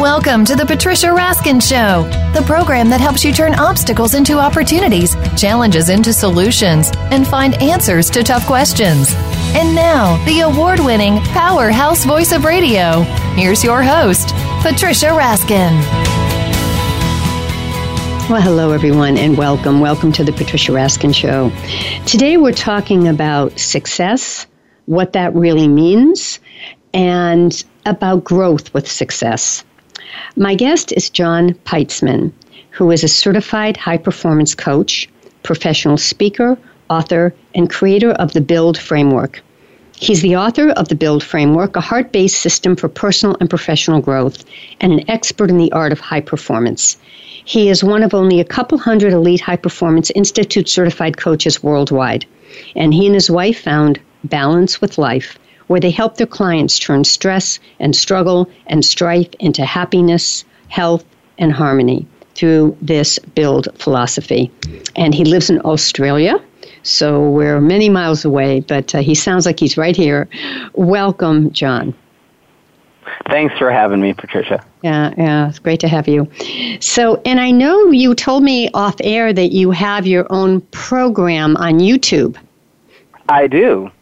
Welcome to the Patricia Raskin Show, the program that helps you turn obstacles into opportunities, challenges into solutions, and find answers to tough questions. And now, the award winning powerhouse voice of radio. Here's your host, Patricia Raskin. Well, hello, everyone, and welcome. Welcome to the Patricia Raskin Show. Today, we're talking about success, what that really means, and about growth with success. My guest is John Peitzman, who is a certified high performance coach, professional speaker, author, and creator of the Build Framework. He's the author of the Build Framework, a heart based system for personal and professional growth, and an expert in the art of high performance. He is one of only a couple hundred elite high performance institute certified coaches worldwide. And he and his wife found balance with life where they help their clients turn stress and struggle and strife into happiness, health, and harmony through this build philosophy. And he lives in Australia, so we're many miles away, but uh, he sounds like he's right here. Welcome, John. Thanks for having me, Patricia. Yeah, yeah, it's great to have you. So, and I know you told me off air that you have your own program on YouTube. I do.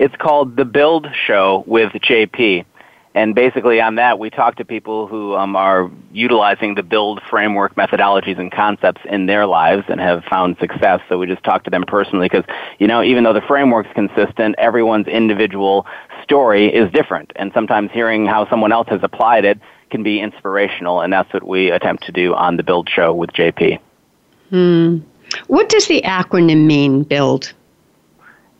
It's called The Build Show with JP. And basically, on that, we talk to people who um, are utilizing the build framework methodologies and concepts in their lives and have found success. So we just talk to them personally because, you know, even though the framework's consistent, everyone's individual story is different. And sometimes hearing how someone else has applied it can be inspirational. And that's what we attempt to do on the Build Show with JP. Hmm. What does the acronym mean, BUILD?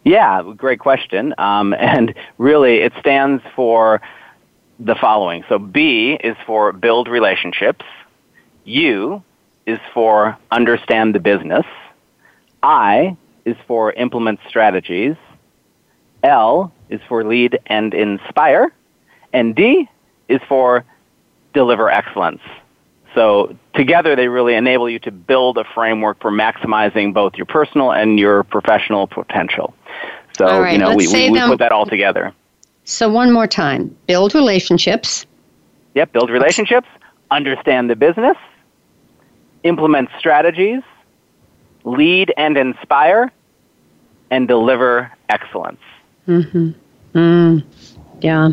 Yeah, great question. Um, and really, it stands for the following. So B is for build relationships. U is for understand the business. I is for implement strategies. L is for lead and inspire. And D is for deliver excellence. So together they really enable you to build a framework for maximizing both your personal and your professional potential. So, right, you know, we, we, we put that all together. So one more time. Build relationships. Yep, build relationships, understand the business, implement strategies, lead and inspire, and deliver excellence. Mm-hmm. Mm. Yeah.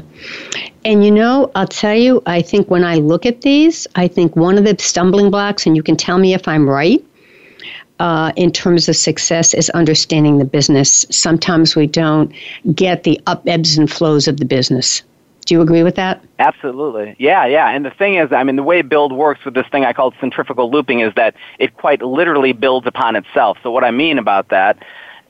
And you know, I'll tell you, I think when I look at these, I think one of the stumbling blocks, and you can tell me if I'm right, uh, in terms of success is understanding the business. Sometimes we don't get the up ebbs and flows of the business. Do you agree with that? Absolutely. Yeah, yeah. And the thing is, I mean, the way build works with this thing I call centrifugal looping is that it quite literally builds upon itself. So what I mean about that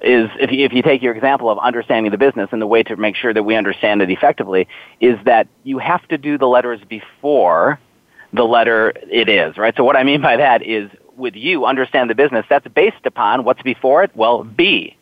is if you, if you take your example of understanding the business and the way to make sure that we understand it effectively is that you have to do the letters before the letter it is, right? So what I mean by that is with you understand the business, that's based upon what's before it? Well, B.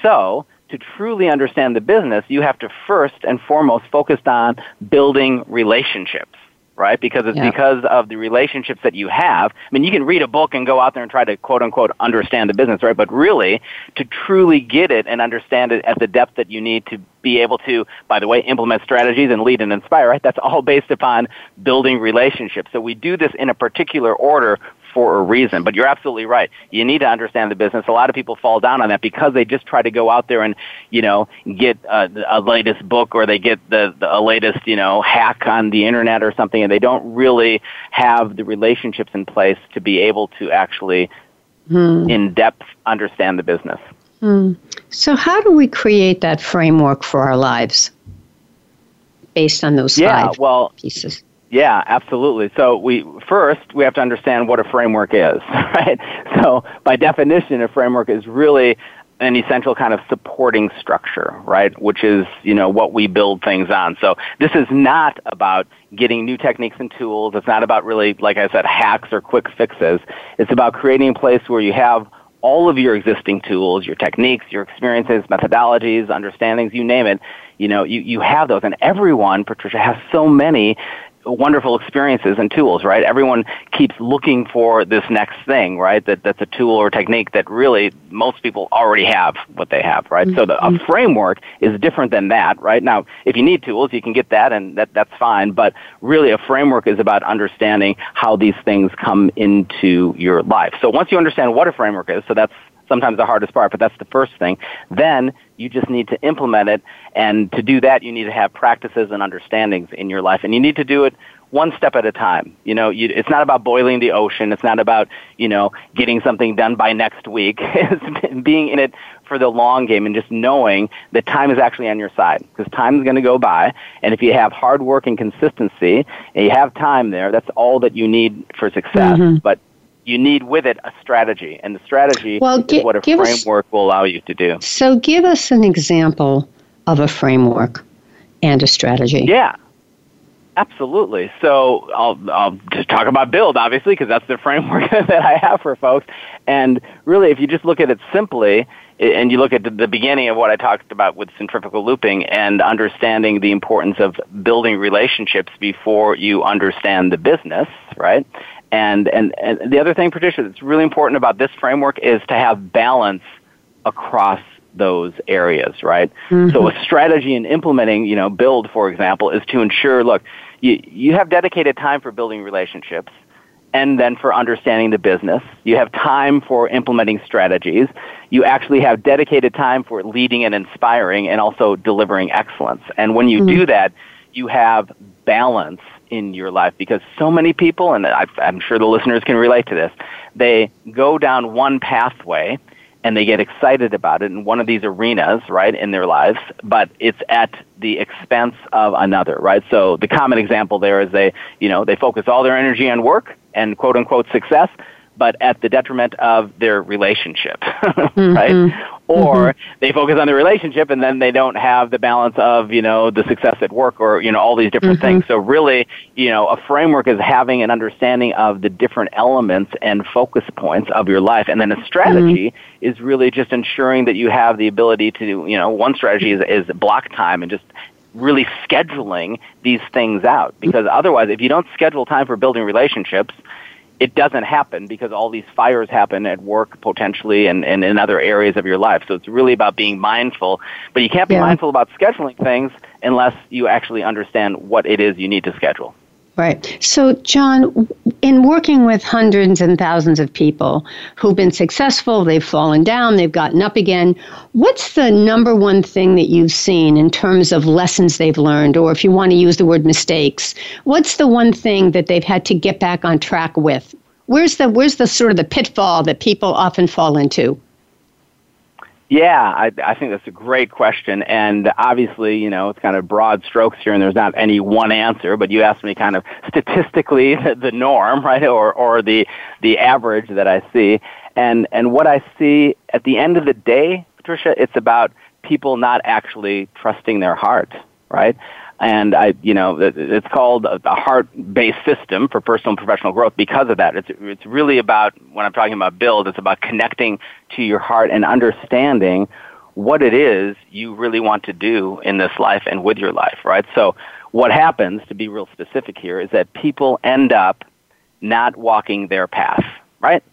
So to truly understand the business, you have to first and foremost focus on building relationships right? Because it's yeah. because of the relationships that you have. I mean, you can read a book and go out there and try to quote unquote understand the business, right? But really, to truly get it and understand it at the depth that you need to be able to, by the way, implement strategies and lead and inspire, right? That's all based upon building relationships. So we do this in a particular order for a reason. But you're absolutely right. You need to understand the business. A lot of people fall down on that because they just try to go out there and, you know, get a, a latest book or they get the, the a latest, you know, hack on the internet or something, and they don't really have the relationships in place to be able to actually, hmm. in depth, understand the business. Hmm. So, how do we create that framework for our lives based on those yeah, five well, pieces? Yeah, absolutely. So we first we have to understand what a framework is, right? So by definition, a framework is really an essential kind of supporting structure, right? Which is, you know, what we build things on. So this is not about getting new techniques and tools. It's not about really, like I said, hacks or quick fixes. It's about creating a place where you have all of your existing tools, your techniques, your experiences, methodologies, understandings, you name it, you know, you, you have those. And everyone, Patricia, has so many wonderful experiences and tools, right? Everyone keeps looking for this next thing, right? That that's a tool or technique that really most people already have what they have, right? Mm-hmm. So the, a mm-hmm. framework is different than that, right? Now, if you need tools, you can get that, and that that's fine. But really, a framework is about understanding how these things come into your life. So once you understand what a framework is, so that's sometimes the hardest part, but that's the first thing. Then you just need to implement it, and to do that, you need to have practices and understandings in your life, and you need to do it one step at a time. You know, you, it's not about boiling the ocean. It's not about you know getting something done by next week. it's being in it for the long game and just knowing that time is actually on your side because time is going to go by. And if you have hard work and consistency and you have time there, that's all that you need for success. Mm-hmm. But you need with it a strategy, and the strategy well, is what a framework us, will allow you to do. So, give us an example of a framework and a strategy. Yeah, absolutely. So, I'll, I'll just talk about build, obviously, because that's the framework that I have for folks. And really, if you just look at it simply, and you look at the beginning of what I talked about with centrifugal looping and understanding the importance of building relationships before you understand the business, right? And, and, and the other thing, Patricia, that's really important about this framework is to have balance across those areas, right? Mm-hmm. So a strategy in implementing, you know, build, for example, is to ensure, look, you, you have dedicated time for building relationships and then for understanding the business. You have time for implementing strategies. You actually have dedicated time for leading and inspiring and also delivering excellence. And when you mm-hmm. do that, you have balance in your life because so many people, and I, I'm sure the listeners can relate to this, they go down one pathway and they get excited about it in one of these arenas, right, in their lives, but it's at the expense of another, right? So the common example there is they, you know, they focus all their energy on work and quote unquote success, but at the detriment of their relationship, mm-hmm. right? Or mm-hmm. they focus on the relationship and then they don't have the balance of, you know, the success at work or, you know, all these different mm-hmm. things. So really, you know, a framework is having an understanding of the different elements and focus points of your life. And then a strategy mm-hmm. is really just ensuring that you have the ability to, you know, one strategy is, is block time and just really scheduling these things out because otherwise if you don't schedule time for building relationships it doesn't happen because all these fires happen at work potentially and, and in other areas of your life. So it's really about being mindful. But you can't be yeah. mindful about scheduling things unless you actually understand what it is you need to schedule. Right. So, John, in working with hundreds and thousands of people who've been successful, they've fallen down, they've gotten up again, what's the number one thing that you've seen in terms of lessons they've learned, or if you want to use the word mistakes, what's the one thing that they've had to get back on track with? Where's the where's the sort of the pitfall that people often fall into? Yeah, I, I think that's a great question. And obviously, you know, it's kind of broad strokes here, and there's not any one answer. But you asked me kind of statistically the, the norm, right, or or the the average that I see. And and what I see at the end of the day, Patricia, it's about people not actually trusting their heart, right? And I, you know, it's called a heart-based system for personal and professional growth because of that. It's it's really about when I'm talking about build, it's about connecting to your heart and understanding what it is you really want to do in this life and with your life, right? So what happens, to be real specific here, is that people end up not walking their path, right?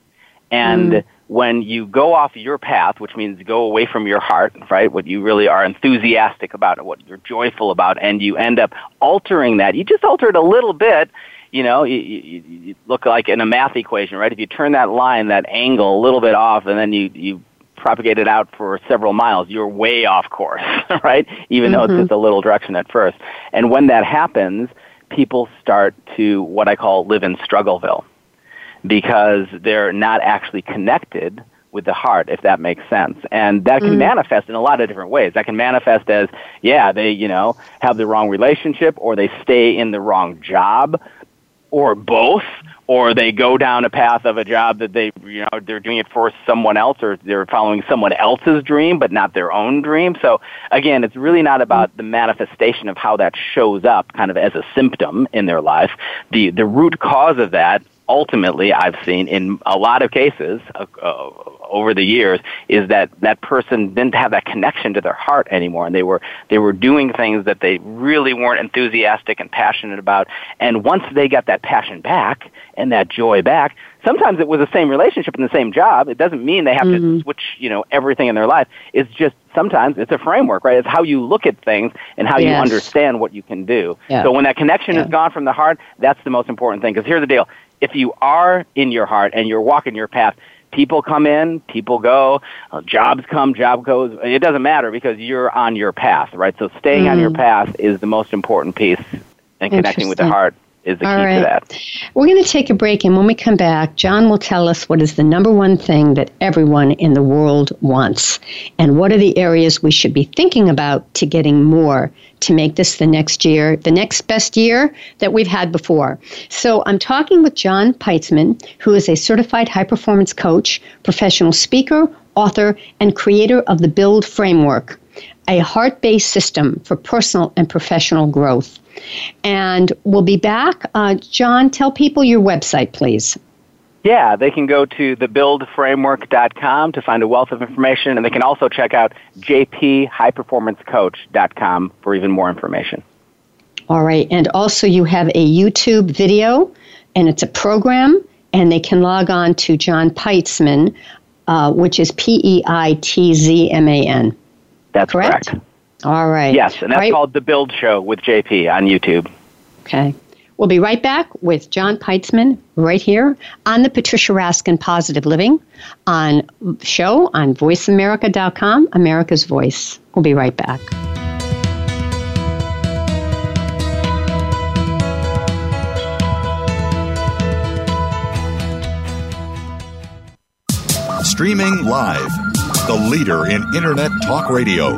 And mm when you go off your path, which means go away from your heart, right, what you really are enthusiastic about, what you're joyful about, and you end up altering that, you just alter it a little bit, you know, you, you, you look like in a math equation, right? If you turn that line, that angle a little bit off, and then you, you propagate it out for several miles, you're way off course, right? Even mm-hmm. though it's mm-hmm. just a little direction at first. And when that happens, people start to what I call live in struggleville because they're not actually connected with the heart, if that makes sense. And that can mm. manifest in a lot of different ways. That can manifest as, yeah, they, you know, have the wrong relationship or they stay in the wrong job or both or they go down a path of a job that they you know they're doing it for someone else or they're following someone else's dream but not their own dream so again it's really not about the manifestation of how that shows up kind of as a symptom in their life the the root cause of that ultimately I've seen in a lot of cases uh, uh, over the years is that that person didn't have that connection to their heart anymore and they were they were doing things that they really weren't enthusiastic and passionate about and once they got that passion back and that joy back sometimes it was the same relationship and the same job it doesn't mean they have mm-hmm. to switch you know everything in their life it's just sometimes it's a framework right it's how you look at things and how yes. you understand what you can do yeah. so when that connection yeah. is gone from the heart that's the most important thing because here's the deal if you are in your heart and you're walking your path people come in, people go, uh, jobs come, job goes. It doesn't matter because you're on your path, right? So staying mm. on your mm. path is the most important piece, and connecting with the heart is the All key right. to that. We're going to take a break, and when we come back, John will tell us what is the number one thing that everyone in the world wants, and what are the areas we should be thinking about to getting more to make this the next year, the next best year that we've had before. So I'm talking with John Peitzman, who is a certified high performance coach, professional speaker, author, and creator of the Build Framework a heart based system for personal and professional growth. And we'll be back. Uh, John, tell people your website, please. Yeah, they can go to thebuildframework.com to find a wealth of information, and they can also check out jphighperformancecoach.com for even more information. All right, and also you have a YouTube video, and it's a program, and they can log on to John Peitzman, uh, which is P E I T Z M A N. That's correct? correct. All right. Yes, and that's right. called The Build Show with JP on YouTube. Okay. We'll be right back with John Peitzman right here on the Patricia Raskin Positive Living on show on voiceamerica.com, America's Voice. We'll be right back. Streaming live the leader in Internet talk radio.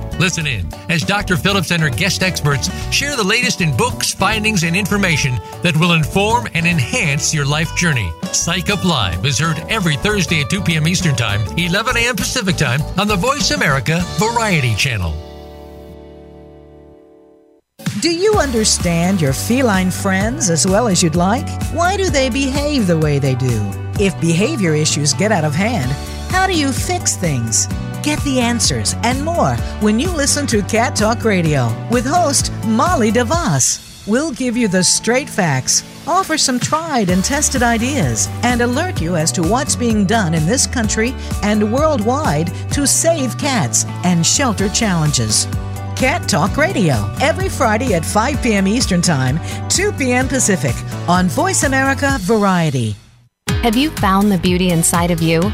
Listen in as Dr. Phillips and her guest experts share the latest in books, findings, and information that will inform and enhance your life journey. Psych Up Live is heard every Thursday at 2 p.m. Eastern Time, 11 a.m. Pacific Time on the Voice America Variety Channel. Do you understand your feline friends as well as you'd like? Why do they behave the way they do? If behavior issues get out of hand, how do you fix things? Get the answers and more when you listen to Cat Talk Radio with host Molly DeVos. We'll give you the straight facts, offer some tried and tested ideas, and alert you as to what's being done in this country and worldwide to save cats and shelter challenges. Cat Talk Radio every Friday at 5 p.m. Eastern Time, 2 p.m. Pacific on Voice America Variety. Have you found the beauty inside of you?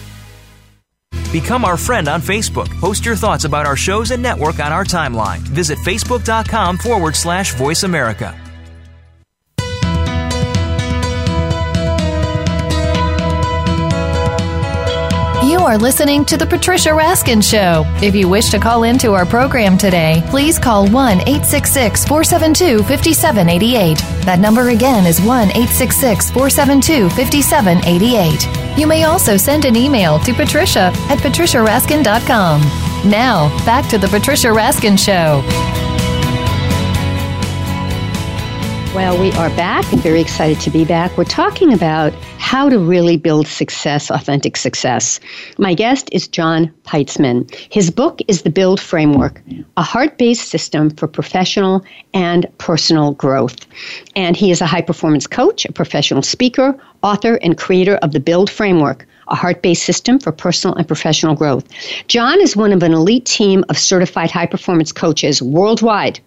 Become our friend on Facebook. Post your thoughts about our shows and network on our timeline. Visit facebook.com forward slash voice America. You are listening to The Patricia Raskin Show. If you wish to call into our program today, please call 1 866 472 5788. That number again is 1 866 472 5788. You may also send an email to patricia at patriciaraskin.com. Now, back to The Patricia Raskin Show. Well, we are back very excited to be back. We're talking about how to really build success, authentic success. My guest is John Peitzman. His book is The Build Framework, a heart based system for professional and personal growth. And he is a high performance coach, a professional speaker, author, and creator of The Build Framework, a heart based system for personal and professional growth. John is one of an elite team of certified high performance coaches worldwide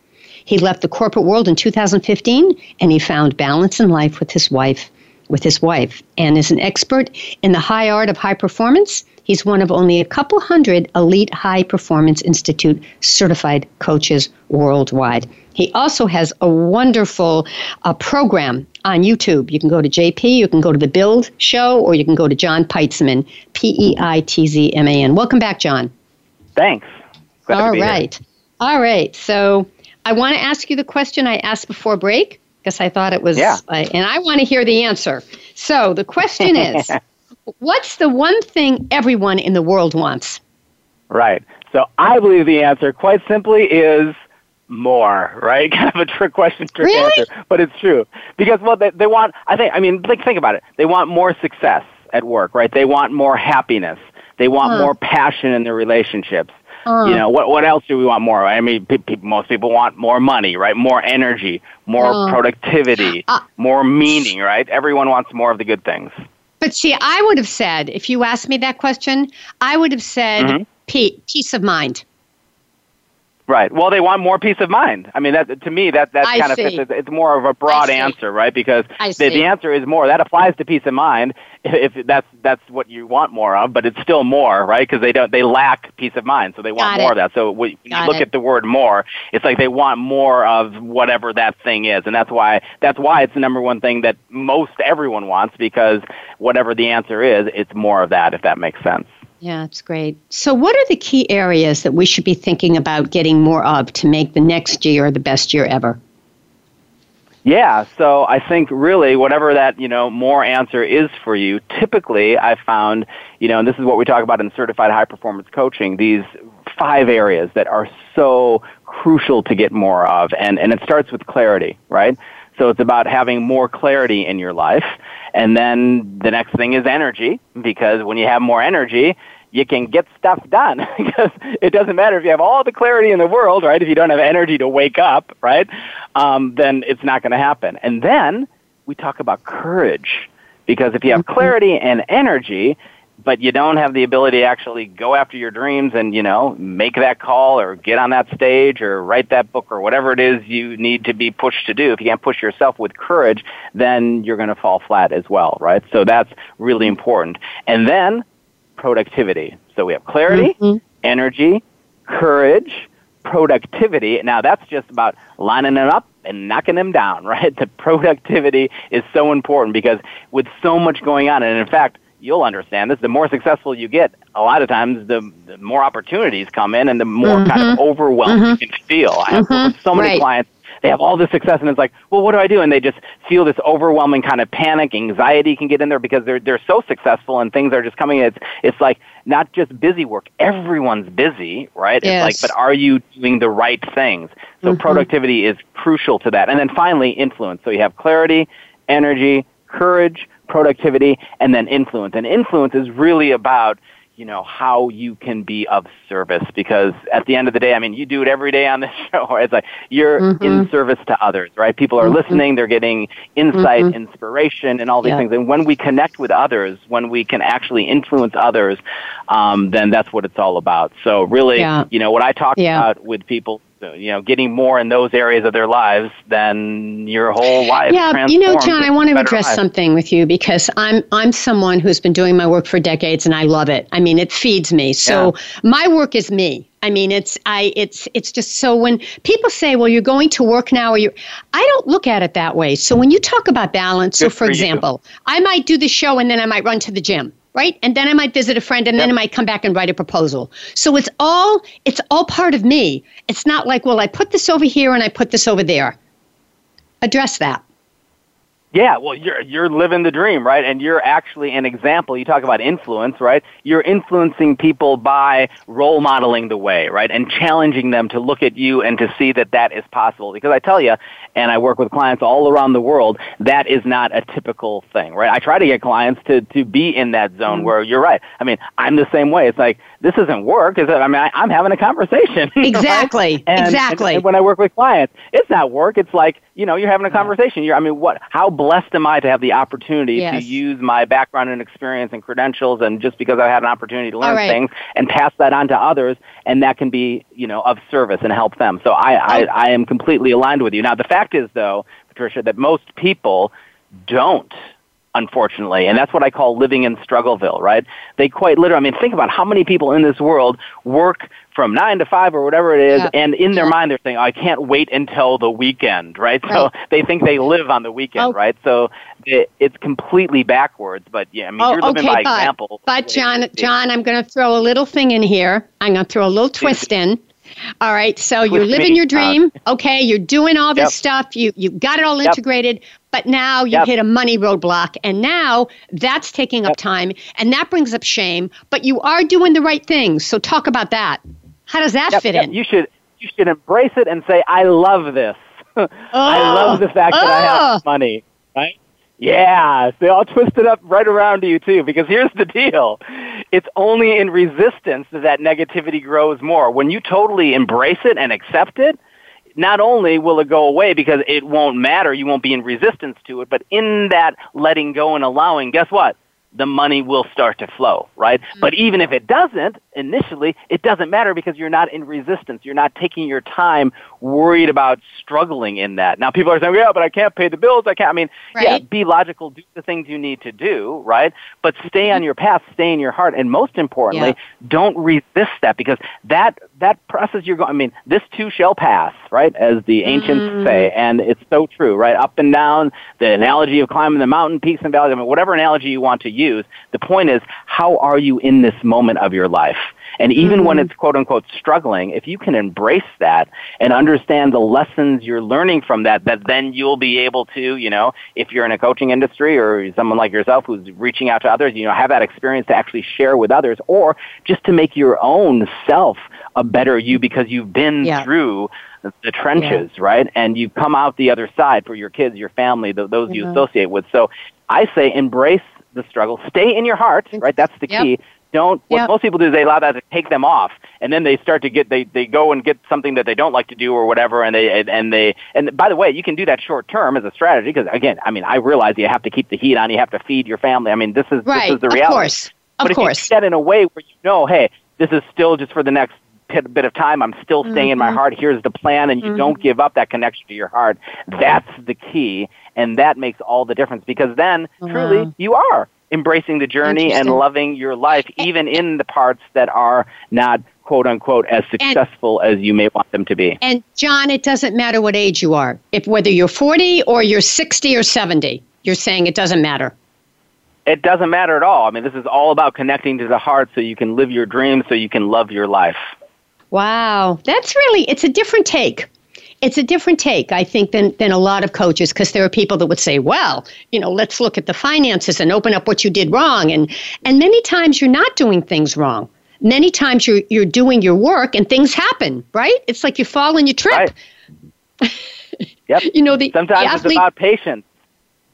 He left the corporate world in 2015 and he found balance in life with his wife with his wife and is an expert in the high art of high performance. He's one of only a couple hundred elite high performance institute certified coaches worldwide. He also has a wonderful uh, program on YouTube. You can go to JP, you can go to the Build Show, or you can go to John Peitzman, P E I T Z M A N. Welcome back, John. Thanks. Glad All right. All right. So I want to ask you the question I asked before break because I thought it was, yeah. Uh, and I want to hear the answer. So the question is what's the one thing everyone in the world wants? Right. So I believe the answer, quite simply, is more, right? Kind of a trick question, trick really? answer, but it's true because well, they, they want. I think. I mean, think think about it. They want more success at work, right? They want more happiness. They want huh. more passion in their relationships. Uh, you know what? What else do we want more? I mean, pe- pe- most people want more money, right? More energy, more uh, productivity, uh, more meaning, right? Everyone wants more of the good things. But see, I would have said, if you asked me that question, I would have said mm-hmm. pe- peace of mind. Right. Well, they want more peace of mind. I mean, that to me, that that kind of fits. It's more of a broad answer, right? Because the, the answer is more. That applies to peace of mind if, if that's that's what you want more of, but it's still more, right? Because they don't they lack peace of mind, so they want Got more it. of that. So when you look it. at the word more, it's like they want more of whatever that thing is, and that's why that's why it's the number one thing that most everyone wants because whatever the answer is, it's more of that. If that makes sense. Yeah, that's great. So, what are the key areas that we should be thinking about getting more of to make the next year the best year ever? Yeah, so I think really whatever that, you know, more answer is for you, typically I found, you know, and this is what we talk about in certified high performance coaching, these five areas that are so crucial to get more of. And, and it starts with clarity, right? So it's about having more clarity in your life. And then the next thing is energy, because when you have more energy, you can get stuff done because it doesn't matter if you have all the clarity in the world, right? If you don't have energy to wake up, right? Um, then it's not going to happen. And then we talk about courage because if you have mm-hmm. clarity and energy, but you don't have the ability to actually go after your dreams and you know make that call or get on that stage or write that book or whatever it is you need to be pushed to do if you can't push yourself with courage then you're going to fall flat as well right so that's really important and then productivity. So we have clarity, mm-hmm. energy, courage, productivity. Now that's just about lining them up and knocking them down, right? The productivity is so important because with so much going on, and in fact, you'll understand this, the more successful you get, a lot of times the, the more opportunities come in and the more mm-hmm. kind of mm-hmm. overwhelmed mm-hmm. you can feel. I have mm-hmm. so many right. clients they have all this success and it's like, well, what do I do? And they just feel this overwhelming kind of panic, anxiety can get in there because they're they're so successful and things are just coming. It's it's like not just busy work. Everyone's busy, right? Yes. It's like, but are you doing the right things? So mm-hmm. productivity is crucial to that. And then finally, influence. So you have clarity, energy, courage, productivity, and then influence. And influence is really about you know, how you can be of service because at the end of the day, I mean, you do it every day on this show. It's like you're mm-hmm. in service to others, right? People are mm-hmm. listening, they're getting insight, mm-hmm. inspiration, and all these yeah. things. And when we connect with others, when we can actually influence others, um, then that's what it's all about. So really, yeah. you know, what I talk yeah. about with people Uh, you know, getting more in those areas of their lives than your whole life. Yeah, you know, John, I want to address life. something with you because I'm I'm someone who's been doing my work for decades and I love it. I mean, it feeds me. So yeah. my work is me. I mean, it's I it's it's just so when people say, "Well, you're going to work now," or you, I don't look at it that way. So when you talk about balance, Good so for, for example, I might do the show and then I might run to the gym right? And then i might visit a friend and yep. then i might come back and write a proposal. So it's all it's all part of me. It's not like well i put this over here and i put this over there. Address that yeah, well, you're you're living the dream, right? And you're actually an example. You talk about influence, right? You're influencing people by role modeling the way, right? And challenging them to look at you and to see that that is possible. Because I tell you, and I work with clients all around the world, that is not a typical thing, right? I try to get clients to to be in that zone mm-hmm. where you're right. I mean, I'm the same way. It's like this isn't work. Is I mean, I, am having a conversation. Exactly. Right? And, exactly. And, and when I work with clients, it's not work. It's like you know, you're having a conversation. You're, I mean, what? How blessed am I to have the opportunity Yes. to use my background and experience and credentials, and just because I had an opportunity to learn right. things and pass that on to others, and that can be, you know, of service and help them. So I, Oh. I, I am completely aligned with you. Now, the fact is, though, Patricia, that most people don't unfortunately. And that's what I call living in Struggleville, right? They quite literally, I mean, think about how many people in this world work from nine to five or whatever it is, Yeah. and in their Yeah. mind they're saying, I can't wait until the weekend, right? So Right. they think they live on the weekend, Oh. right? So it, it's completely backwards, but yeah, I mean, Oh, you're living okay, by but, example. but John, John, I'm going to throw a little thing in here. I'm going to throw a little twist in. All right, so you're living me. your dream. Uh, okay, you're doing all this Yep. stuff. You you got it all Yep. integrated, but now you Yep. hit a money roadblock, and now that's taking up time, and that brings up shame. But you are doing the right things. So talk about that. How does that fit in? You should you should embrace it and say, I love this. I love the fact that I Oh. have money, right? Yeah, they all twist it up right around you too. Because here's the deal: it's only in resistance that that negativity grows more. When you totally embrace it and accept it, not only will it go away because it won't matter, you won't be in resistance to it, but in that letting go and allowing, guess what? The money will start to flow, right? Mm-hmm. But even if it doesn't, initially, it doesn't matter because you're not in resistance. You're not taking your time worried about struggling in that. Now people are saying, yeah, but I can't pay the bills. I can't. I mean, yeah, be logical, do the things you need to do, right? But stay on mm-hmm. your path, stay in your heart, and most importantly, don't resist that because that that process you're going. I mean, this too shall pass, right? As the ancients mm-hmm. say, and it's so true, right? Up and down. The analogy of climbing the mountain, peaks and valleys. I mean, whatever analogy you want to use. The point is, how are you in this moment of your life? And even when it's quote unquote struggling, if you can embrace that and understand the lessons you're learning from that, that then you'll be able to, you know, if you're in a coaching industry or someone like yourself who's reaching out to others, you know, have that experience to actually share with others or just to make your own self a better you because you've been Yeah. through the trenches, right? And you've come out the other side for your kids, your family, th those you Mhm. associate with. So I say embrace the struggle. Stay in your heart, right? That's the Yep. key. Don't. What Yep. most people do is they allow that to take them off, and then they start to get they they go and get something that they don't like to do or whatever, and they and they and by the way, you can do that short term as a strategy because again, I mean, I realize you have to keep the heat on, you have to feed your family. I mean, this is right, this is the of reality. course, of but if course. you do that in a way where you know, hey, this is still just for the next bit, of time. I'm still staying in my Mm-hmm. heart. Here's the plan, and you don't give up that connection to your heart. That's the key, and that makes all the difference because then oh, truly you are embracing the journey and loving your life, eh. even in the parts that are not quote unquote as successful as you may want them to be. And John, it doesn't matter what age you are. If whether you're 40 or you're 60 or 70, you're saying it doesn't matter. It doesn't matter at all. I mean, this is all about connecting to the heart so you can live your dreams, so you can love your life. Wow, that's really it's a different take. It's a different take, I think, than than a lot of coaches because there are people that would say, "Well, you know, let's look at the finances and open up what you did wrong." And and many times you're not doing things wrong. Many times you're you're doing your work and things happen, right? It's like you fall and you trip. Right. Yep. You know, the, Sometimes the it's about patience.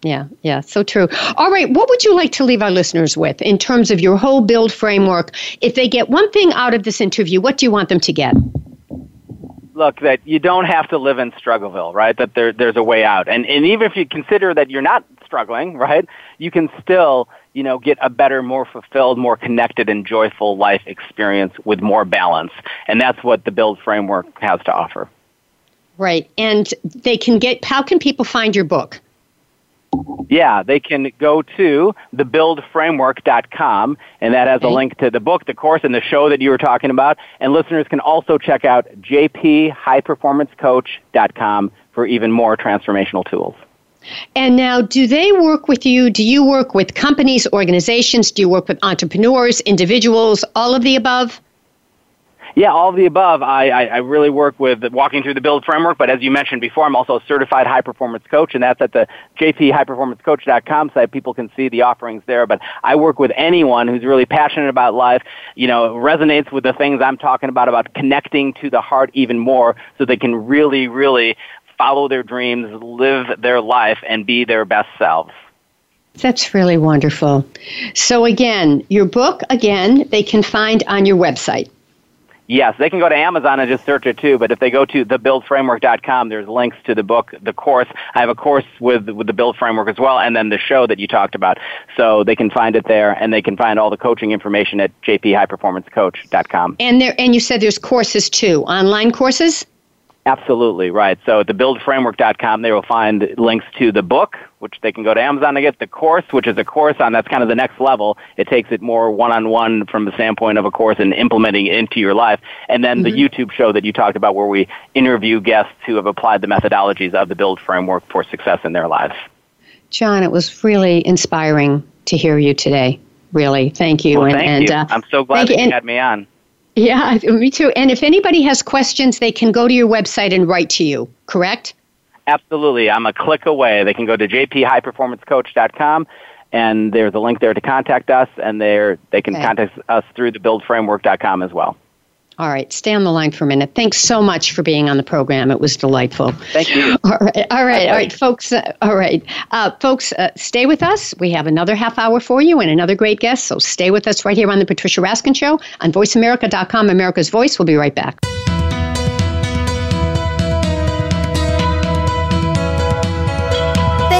Yeah, yeah, so true. All right, what would you like to leave our listeners with in terms of your whole build framework? If they get one thing out of this interview, what do you want them to get? Look that you don't have to live in struggleville right that there there's a way out and and even if you consider that you're not struggling right you can still you know get a better more fulfilled more connected and joyful life experience with more balance and that's what the build framework has to offer Right, and they can get. How can people find your book? Yeah they can go to thebuildframework.com and that has a link to the book the course and the show that you were talking about and listeners can also check out jphighperformancecoach.com for even more transformational tools And now, do they work with you? Do you work with companies, organizations? Do you work with entrepreneurs, individuals, all of the above? Yeah, all of the above. I, I, I really work with walking through the build framework, but as you mentioned before, I'm also a certified high performance coach, and that's at the jphighperformancecoach.com site. People can see the offerings there. But I work with anyone who's really passionate about life, you know, resonates with the things I'm talking about, about connecting to the heart even more so they can really, really follow their dreams, live their life, and be their best selves. That's really wonderful. So, again, your book, again, they can find on your website. Yes, they can go to Amazon and just search it too. But if they go to thebuildframework.com, there's links to the book, the course. I have a course with with the Build Framework as well, and then the show that you talked about. So they can find it there, and they can find all the coaching information at jphighperformancecoach.com. And there, and you said there's courses too, online courses. Absolutely, right. So at the thebuildframework.com, they will find links to the book, which they can go to Amazon to get, the course, which is a course on that's kind of the next level. It takes it more one on one from the standpoint of a course and implementing it into your life. And then mm-hmm. the YouTube show that you talked about, where we interview guests who have applied the methodologies of the Build Framework for success in their lives. John, it was really inspiring to hear you today. Really, thank you. Well, and, thank and, you. Uh, I'm so glad that you, you had me on. Yeah, me too. And if anybody has questions, they can go to your website and write to you, correct? Absolutely. I'm a click away. They can go to jphighperformancecoach.com and there's a link there to contact us and there they can okay. contact us through the buildframework.com as well. All right, stay on the line for a minute. Thanks so much for being on the program. It was delightful. Thank you. All right, all right, all right, folks. Uh, all right, uh, folks, uh, stay with us. We have another half hour for you and another great guest. So stay with us right here on the Patricia Raskin Show on VoiceAmerica.com. America's Voice. We'll be right back.